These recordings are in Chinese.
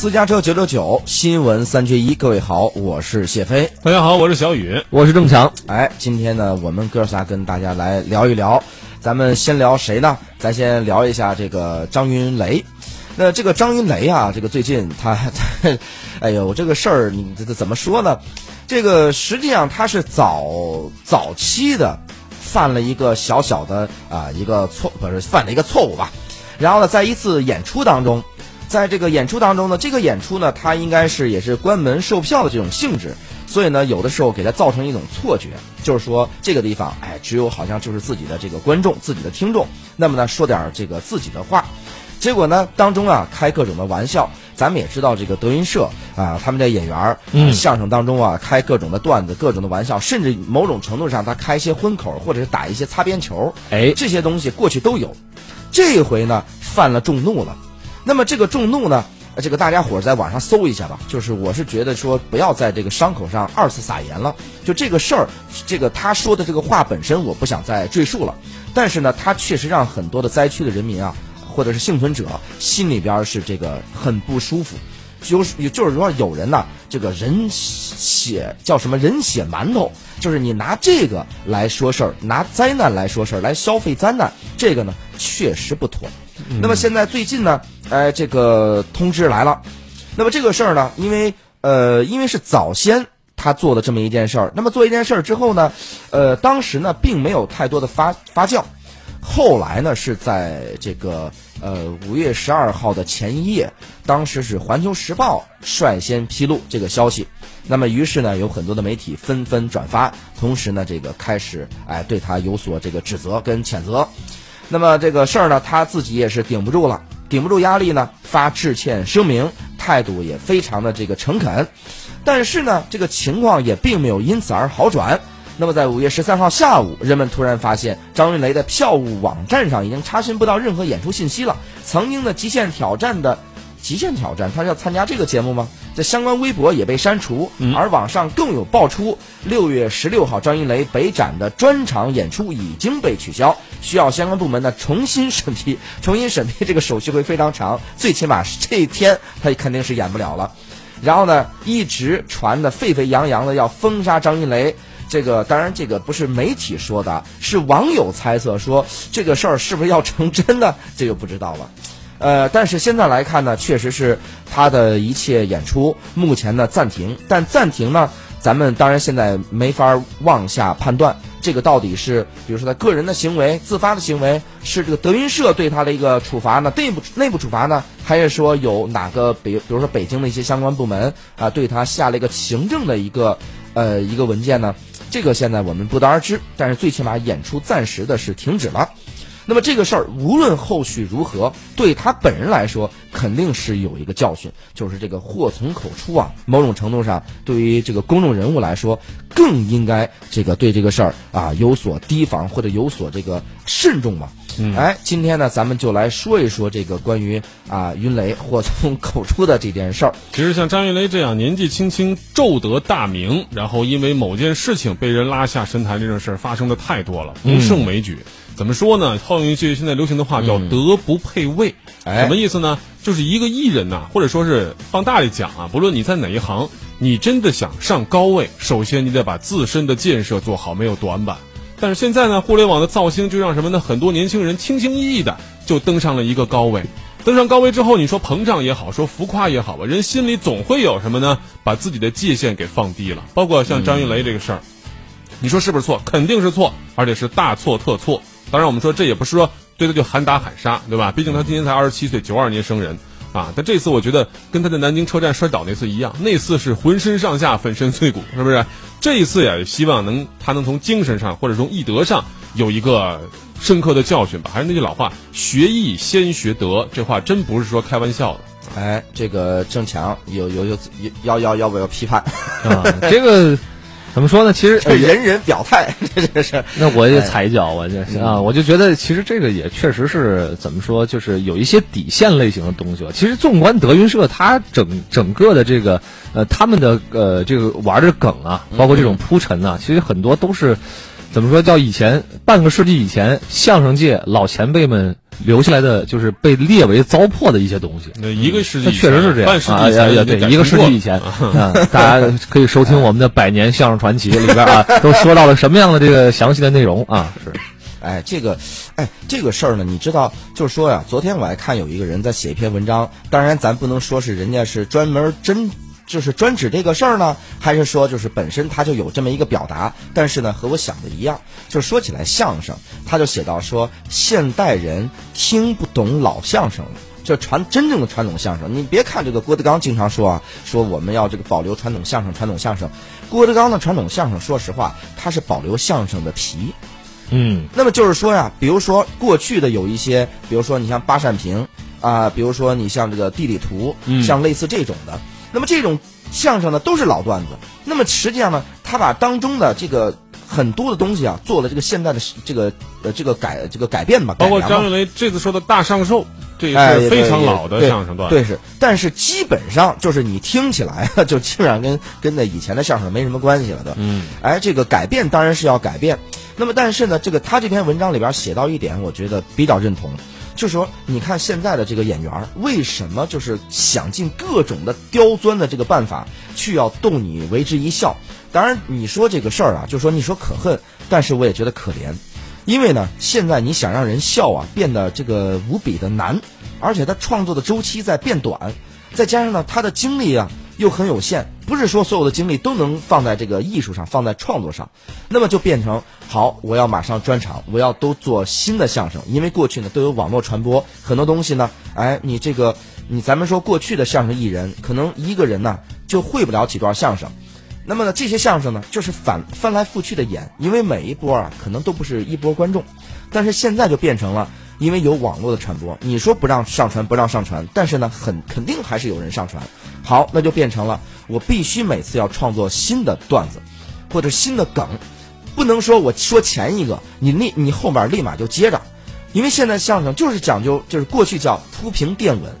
私家车九九九新闻三缺一，各位好，我是谢飞。大家好，我是小雨。我是郑强。哎，今天呢，我们哥仨跟大家来聊一聊，咱们先聊谁呢？咱先聊一下这个张云雷。那这个张云雷啊，这个最近他，哎呦，这个事儿你这这怎么说呢？这个实际上他是早早期的犯了一个小小的啊、一个错，不是犯了一个错误吧？然后呢，在一次演出当中，在这个演出当中呢，这个演出呢，它应该是也是关门售票的这种性质，所以呢，有的时候给它造成一种错觉，就是说这个地方，哎，只有好像就是自己的这个观众、自己的听众，那么呢，说点这个自己的话，结果呢，当中啊开各种的玩笑。咱们也知道这个德云社啊，他们这演员儿、嗯相声当中啊，开各种的段子、各种的玩笑，甚至某种程度上，他开一些荤口，或者是打一些擦边球，哎，这些东西过去都有，这回呢犯了众怒了。那么这个众怒呢，呃这个大家伙儿在网上搜一下吧。就是我是觉得说，不要在这个伤口上二次撒盐了。就这个事儿，这个他说的这个话本身，我不想再赘述了。但是呢，他确实让很多的灾区的人民啊，或者是幸存者心里边是这个很不舒服。就是就是说，有人呢，这个人血叫什么人血馒头，就是你拿这个来说事儿，拿灾难来说事儿，来消费灾难，这个呢确实不妥。那么现在最近呢，哎，这个通知来了，那么这个事儿呢，因为呃，因为是早先他做的这么一件事儿，那么做一件事儿之后呢，呃，当时呢并没有太多的发发酵，后来呢是在这个呃五月十二号的前一夜，当时是《环球时报》率先披露这个消息，那么于是呢有很多的媒体纷纷转发，同时呢这个开始哎对他有所这个指责跟谴责。那么这个事儿呢，他自己也是顶不住了，顶不住压力呢，发致歉声明，态度也非常的这个诚恳。但是呢，这个情况也并没有因此而好转。那么在五月十三号下午，人们突然发现张云雷的票务网站上已经查询不到任何演出信息了。曾经的《极限挑战》的《极限挑战》，他是要参加这个节目吗？这相关微博也被删除，而网上更有爆出，六月十六号张云雷北展的专场演出已经被取消，需要相关部门呢重新审批，重新审批这个手续会非常长，最起码这一天他肯定是演不了了。然后呢，一直传的沸沸扬扬的要封杀张云雷。这个当然，这个不是媒体说的，是网友猜测说这个事儿是不是要成真呢？这就不知道了。呃，但是现在来看呢，确实是他的一切演出目前呢暂停，但暂停呢，咱们当然现在没法妄下判断，这个到底是比如说他个人的行为、自发的行为，是这个德云社对他的一个处罚呢，内部内部处罚呢，还是说有哪个北，比如说北京的一些相关部门啊，对他下了一个行政的一个呃一个文件呢？这个现在我们不得而知，但是最起码演出暂时的是停止了。那么这个事儿无论后续如何，对他本人来说肯定是有一个教训，就是这个祸从口出啊。某种程度上，对于这个公众人物来说，更应该这个对这个事儿啊有所提防或者有所这个慎重嘛。嗯哎，今天呢，咱们就来说一说这个关于啊云雷祸从口出的这件事儿。其实像张云雷这样年纪轻轻骤得大名，然后因为某件事情被人拉下神坛这种事儿发生的太多了，不胜枚举。怎么说呢？套用一句现在流行的话叫“德不配位”，哎什么意思呢？就是一个艺人呐、或者说是放大里讲啊，不论你在哪一行，你真的想上高位，首先你得把自身的建设做好，没有短板。但是现在呢，互联网的造星就让什么呢？很多年轻人轻轻易易的就登上了一个高位。登上高位之后，你说膨胀也好，说浮夸也好吧，人心里总会有什么呢？把自己的界限给放低了。包括像张云雷这个事儿，你说是不是错？肯定是错，而且是大错特错。当然，我们说这也不是说对他就喊打喊杀，对吧？毕竟他今年才二十七岁，九二年生人啊。但这次我觉得跟他在南京车站摔倒那次一样，那次是浑身上下粉身碎骨，是不是？这一次呀，希望能他能从精神上或者从艺德上有一个深刻的教训吧。还是那句老话，学艺先学德，这话真不是说开玩笑的。哎，这个郑强有有有要要要不要批判？啊，这个怎么说呢？其实这人人表态，这这是那我也踩一脚，我这是啊，我就觉得其实这个也确实是怎么说，就是有一些底线类型的东西吧。其实纵观德云社，它整整个的这个呃他们的呃这个玩的梗啊，包括这种铺陈啊，其实很多都是怎么说叫以前半个世纪以前相声界老前辈们留下来的就是被列为糟粕的一些东西。那一个世纪这确实是这样半世啊，纪前呀对，一个世纪以前，啊，大家可以收听我们的《百年相声传奇》里边啊，都说到了什么样的这个详细的内容啊？是，哎，这个，哎，这个事儿呢，你知道，就是说呀，昨天我还看有一个人在写一篇文章，当然咱不能说是人家是专门真。就是专指这个事儿呢，还是说就是本身他就有这么一个表达？但是呢，和我想的一样，就是说起来相声，他就写到说，现代人听不懂老相声了。就传真正的传统相声，你别看这个郭德纲经常说啊，说我们要这个保留传统相声，传统相声。郭德纲的传统相声，说实话，他是保留相声的皮。嗯，那么就是说呀，比如说过去的有一些，比如说你像八扇屏啊、比如说你像这个地理图，嗯像类似这种的。那么这种相声呢，都是老段子。那么实际上呢，他把当中的这个很多的东西啊，做了这个现在的这个呃这个改这个改变吧，包括张云雷这次说的大上寿，这哎也是非常老的相声段子。对，是，但是基本上就是你听起来就基本上跟跟那以前的相声没什么关系了都。嗯，哎，这个改变当然是要改变。那么，但是呢，这个他这篇文章里边写到一点，我觉得比较认同，就是说，你看现在的这个演员为什么就是想尽各种的刁钻的这个办法去要逗你为之一笑？当然，你说这个事儿啊，就说你说可恨，但是我也觉得可怜，因为呢，现在你想让人笑啊，变得这个无比的难，而且他创作的周期在变短，再加上呢，他的精力啊又很有限，不是说所有的精力都能放在这个艺术上，放在创作上，那么就变成好，我要马上专场，我要都做新的相声，因为过去呢都有网络传播，很多东西呢，哎，你这个你咱们说过去的相声艺人，可能一个人呢就会不了几段相声。那么呢，这些相声呢，就是反翻来覆去的演，因为每一波啊，可能都不是一波观众，但是现在就变成了，因为有网络的传播，你说不让上传不让上传，但是呢，很肯定还是有人上传。好，那就变成了我必须每次要创作新的段子，或者新的梗，不能说我说前一个，你立你后面立马就接着，因为现在相声就是讲究，就是过去叫铺平垫稳，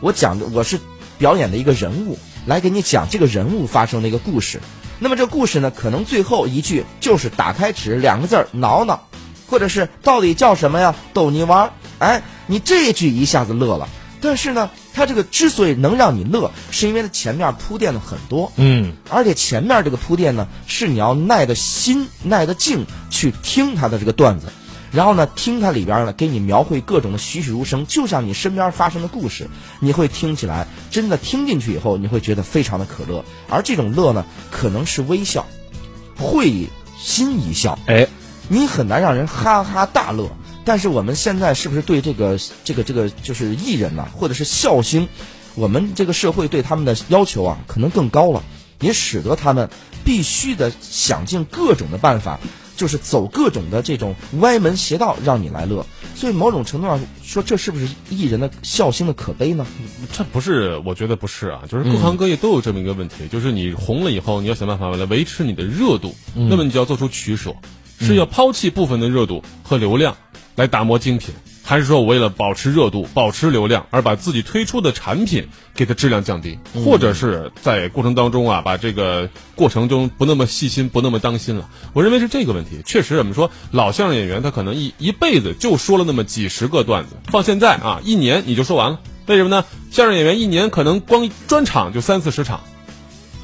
我讲的我是表演的一个人物，来给你讲这个人物发生的一个故事。那么这故事呢，可能最后一句就是打开纸两个字儿挠挠，或者是到底叫什么呀？逗你玩儿。哎，你这句一下子乐了，但是呢，它这个之所以能让你乐，是因为它前面铺垫了很多。嗯，而且前面这个铺垫呢，是你要耐得心、耐得静去听他的这个段子，然后呢，听它里边呢给你描绘各种的栩栩如生，就像你身边发生的故事，你会听起来真的听进去以后，你会觉得非常的可乐。而这种乐呢，可能是微笑，会心一笑，哎，你很难让人哈哈大乐。但是我们现在是不是对这个这个这个就是艺人呐、或者是笑星，我们这个社会对他们的要求啊，可能更高了，也使得他们必须的想尽各种的办法，就是走各种的这种歪门邪道，让你来乐。所以某种程度上说，这是不是艺人的笑星的可悲呢？这不是，我觉得不是啊，就是各行各业都有这么一个问题，就是你红了以后，你要想办法来维持你的热度，那么你就要做出取舍，是要抛弃部分的热度和流量来打磨精品，还是说我为了保持热度、保持流量而把自己推出的产品给它质量降低，或者是在过程当中啊，把这个过程中不那么细心、不那么当心了？我认为是这个问题。确实，我们说老相声演员他可能一一辈子就说了那么几十个段子，放现在啊，一年你就说完了。为什么呢？相声演员一年可能光专场就三四十场，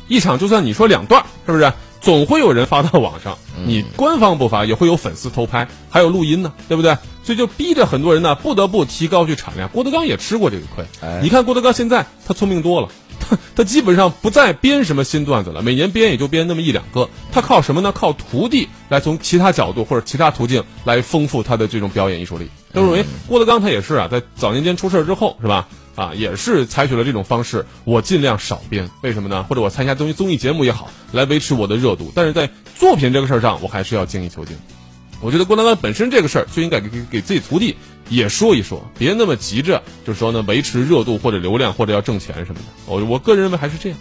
一场就算你说两段，是不是？总会有人发到网上，你官方不发，也会有粉丝偷拍，还有录音呢，对不对？所以就逼着很多人呢，不得不提高去产量。郭德纲也吃过这个亏。哎你看郭德纲现在他聪明多了，他 他基本上不再编什么新段子了，每年编也就编那么一两个。他靠什么呢？靠徒弟来从其他角度或者其他途径来丰富他的这种表演艺术力。都认为郭德纲他也是啊，在早年间出事之后是吧？啊，也是采取了这种方式，我尽量少编，为什么呢？或者我参加综艺综艺节目也好，来维持我的热度。但是在作品这个事儿上，我还是要精益求精。我觉得郭德纲本身这个事儿就应该给给给自己徒弟也说一说，别那么急着，就是说呢维持热度或者流量或者要挣钱什么的。我我个人认为还是这样。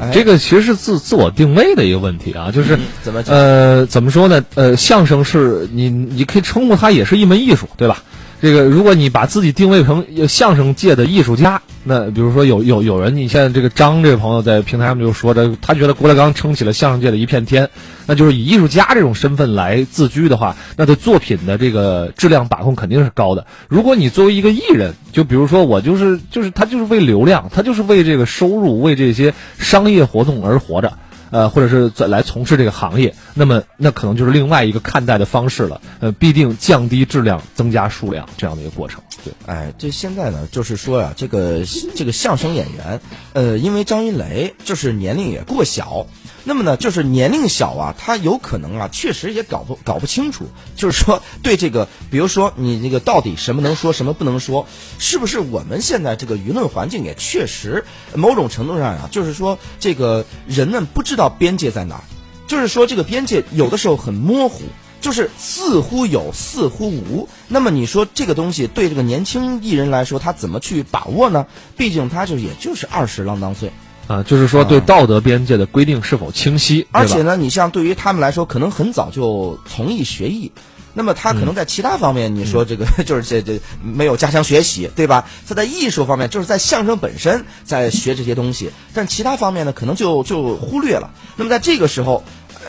哎这个其实是自自我定位的一个问题啊，就是、怎么？呃，怎么说呢？呃，相声是你你可以称呼它也是一门艺术，对吧？这个如果你把自己定位成相声界的艺术家，那比如说有有有人，你现在这个张这位朋友在平台上就说着，他觉得郭德纲撑起了相声界的一片天，那就是以艺术家这种身份来自居的话，那对作品的这个质量把控肯定是高的。如果你作为一个艺人，就比如说我就是就是他就是为流量，他就是为这个收入，为这些商业活动而活着。呃，或者是来从事这个行业，那么那可能就是另外一个看待的方式了。呃，必定降低质量，增加数量这样的一个过程。对，哎，这现在呢，就是说呀，这个这个相声演员，呃，因为张云雷就是年龄也过小。那么呢，就是年龄小啊，他有可能啊，确实也搞不搞不清楚，就是说对这个，比如说你这个到底什么能说，什么不能说，是不是我们现在这个舆论环境也确实某种程度上啊，就是说这个人们不知道边界在哪儿，就是说这个边界有的时候很模糊，就是似乎有，似乎无。那么你说这个东西对这个年轻艺人来说，他怎么去把握呢？毕竟他就也就是二十啷当岁。啊，就是说对道德边界的规定是否清晰？而且呢，你像对于他们来说，可能很早就从艺学艺，那么他可能在其他方面，你说这个 就是这这没有加强学习，对吧？他在艺术方面，就是在相声本身在学这些东西，但其他方面呢，可能就就忽略了。那么在这个时候，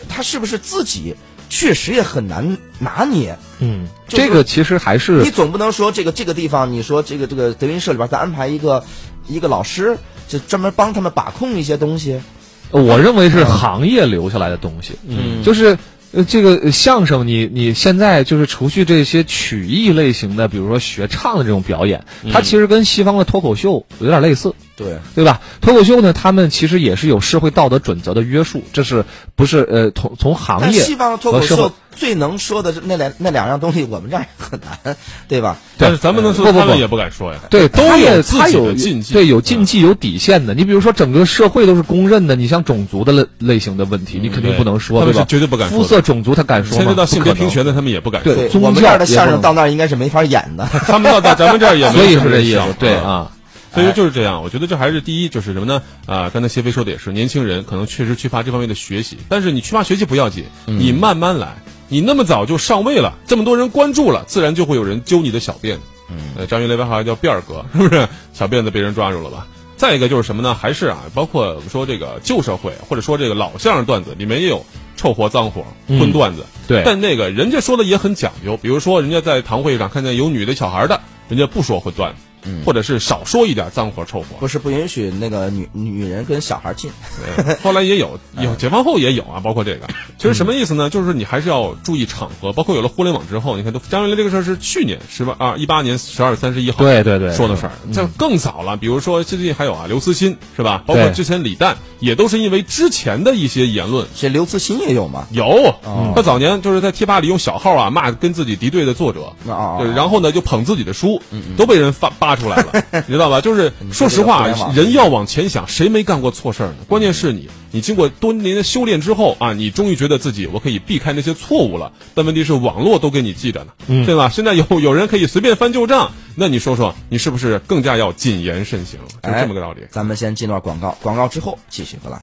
他是不是自己确实也很难拿捏？嗯，这个其实还是你总不能说这个这个地方，你说这个这个德云社里边再安排一个一个老师。就专门帮他们把控一些东西，我认为是行业留下来的东西。嗯，就是这个相声，你你现在就是除去这些曲艺类型的，比如说学唱的这种表演，它其实跟西方的脱口秀有点类似。对对吧？脱口秀呢，他们其实也是有社会道德准则的约束，这是不是呃从从行业？西方脱口秀最能说的那两那两样东西，我们这儿很难，对吧？但是咱们能说，他们也不敢说呀。对，都有自己的禁忌，对，有禁忌有底线的。你比如说，整个社会都是公认的，你像种族的类类型的问题，你肯定不能说，对吧？绝对不敢。肤色、种族，他敢说吗？牵涉到性别平权的，他们也不敢说。对，我们这儿的相声到那儿应该是没法演的。他们到到咱们这儿也 所以是这意思，对啊。所以就是这样，我觉得这还是第一，就是什么呢？啊，刚才谢飞说的也是，年轻人可能确实缺乏这方面的学习。但是你缺乏学习不要紧，你慢慢来。你那么早就上位了，这么多人关注了，自然就会有人揪你的小辫子。呃，张云雷外号叫辫儿哥，是不是？小辫子被人抓住了吧？再一个就是什么呢？还是啊，包括我们说这个旧社会，或者说这个老相声段子里面也有臭活脏活荤段子。对。但那个人家说的也很讲究，比如说人家在堂会上看见有女的小孩的，人家不说荤段子。或者是少说一点脏活臭活，不是不允许那个女女人跟小孩进。后来也有，有解放后也有啊，包括这个。其实什么意思呢？就是你还是要注意场合，包括有了互联网之后，你看都张云雷这个事儿是去年十八啊一八年十二月三十一号对对对说的事儿，这更早了。比如说最近还有啊刘慈欣是吧？包括之前李诞也都是因为之前的一些言论。这刘慈欣也有吗？有，他早年就是在贴吧里用小号啊骂跟自己敌对的作者，对，然后呢就捧自己的书，都被人发扒出来了。你知道吧？就是说实话，人要往前想，谁没干过错事儿呢？关键是你，你经过多年的修炼之后啊，你终于觉得自己我可以避开那些错误了。但问题是，网络都给你记着呢，对吧？现在有有人可以随便翻旧账，那你说说，你是不是更加要谨言慎行？就这么个道理。咱们先进段广告，广告之后继续回来。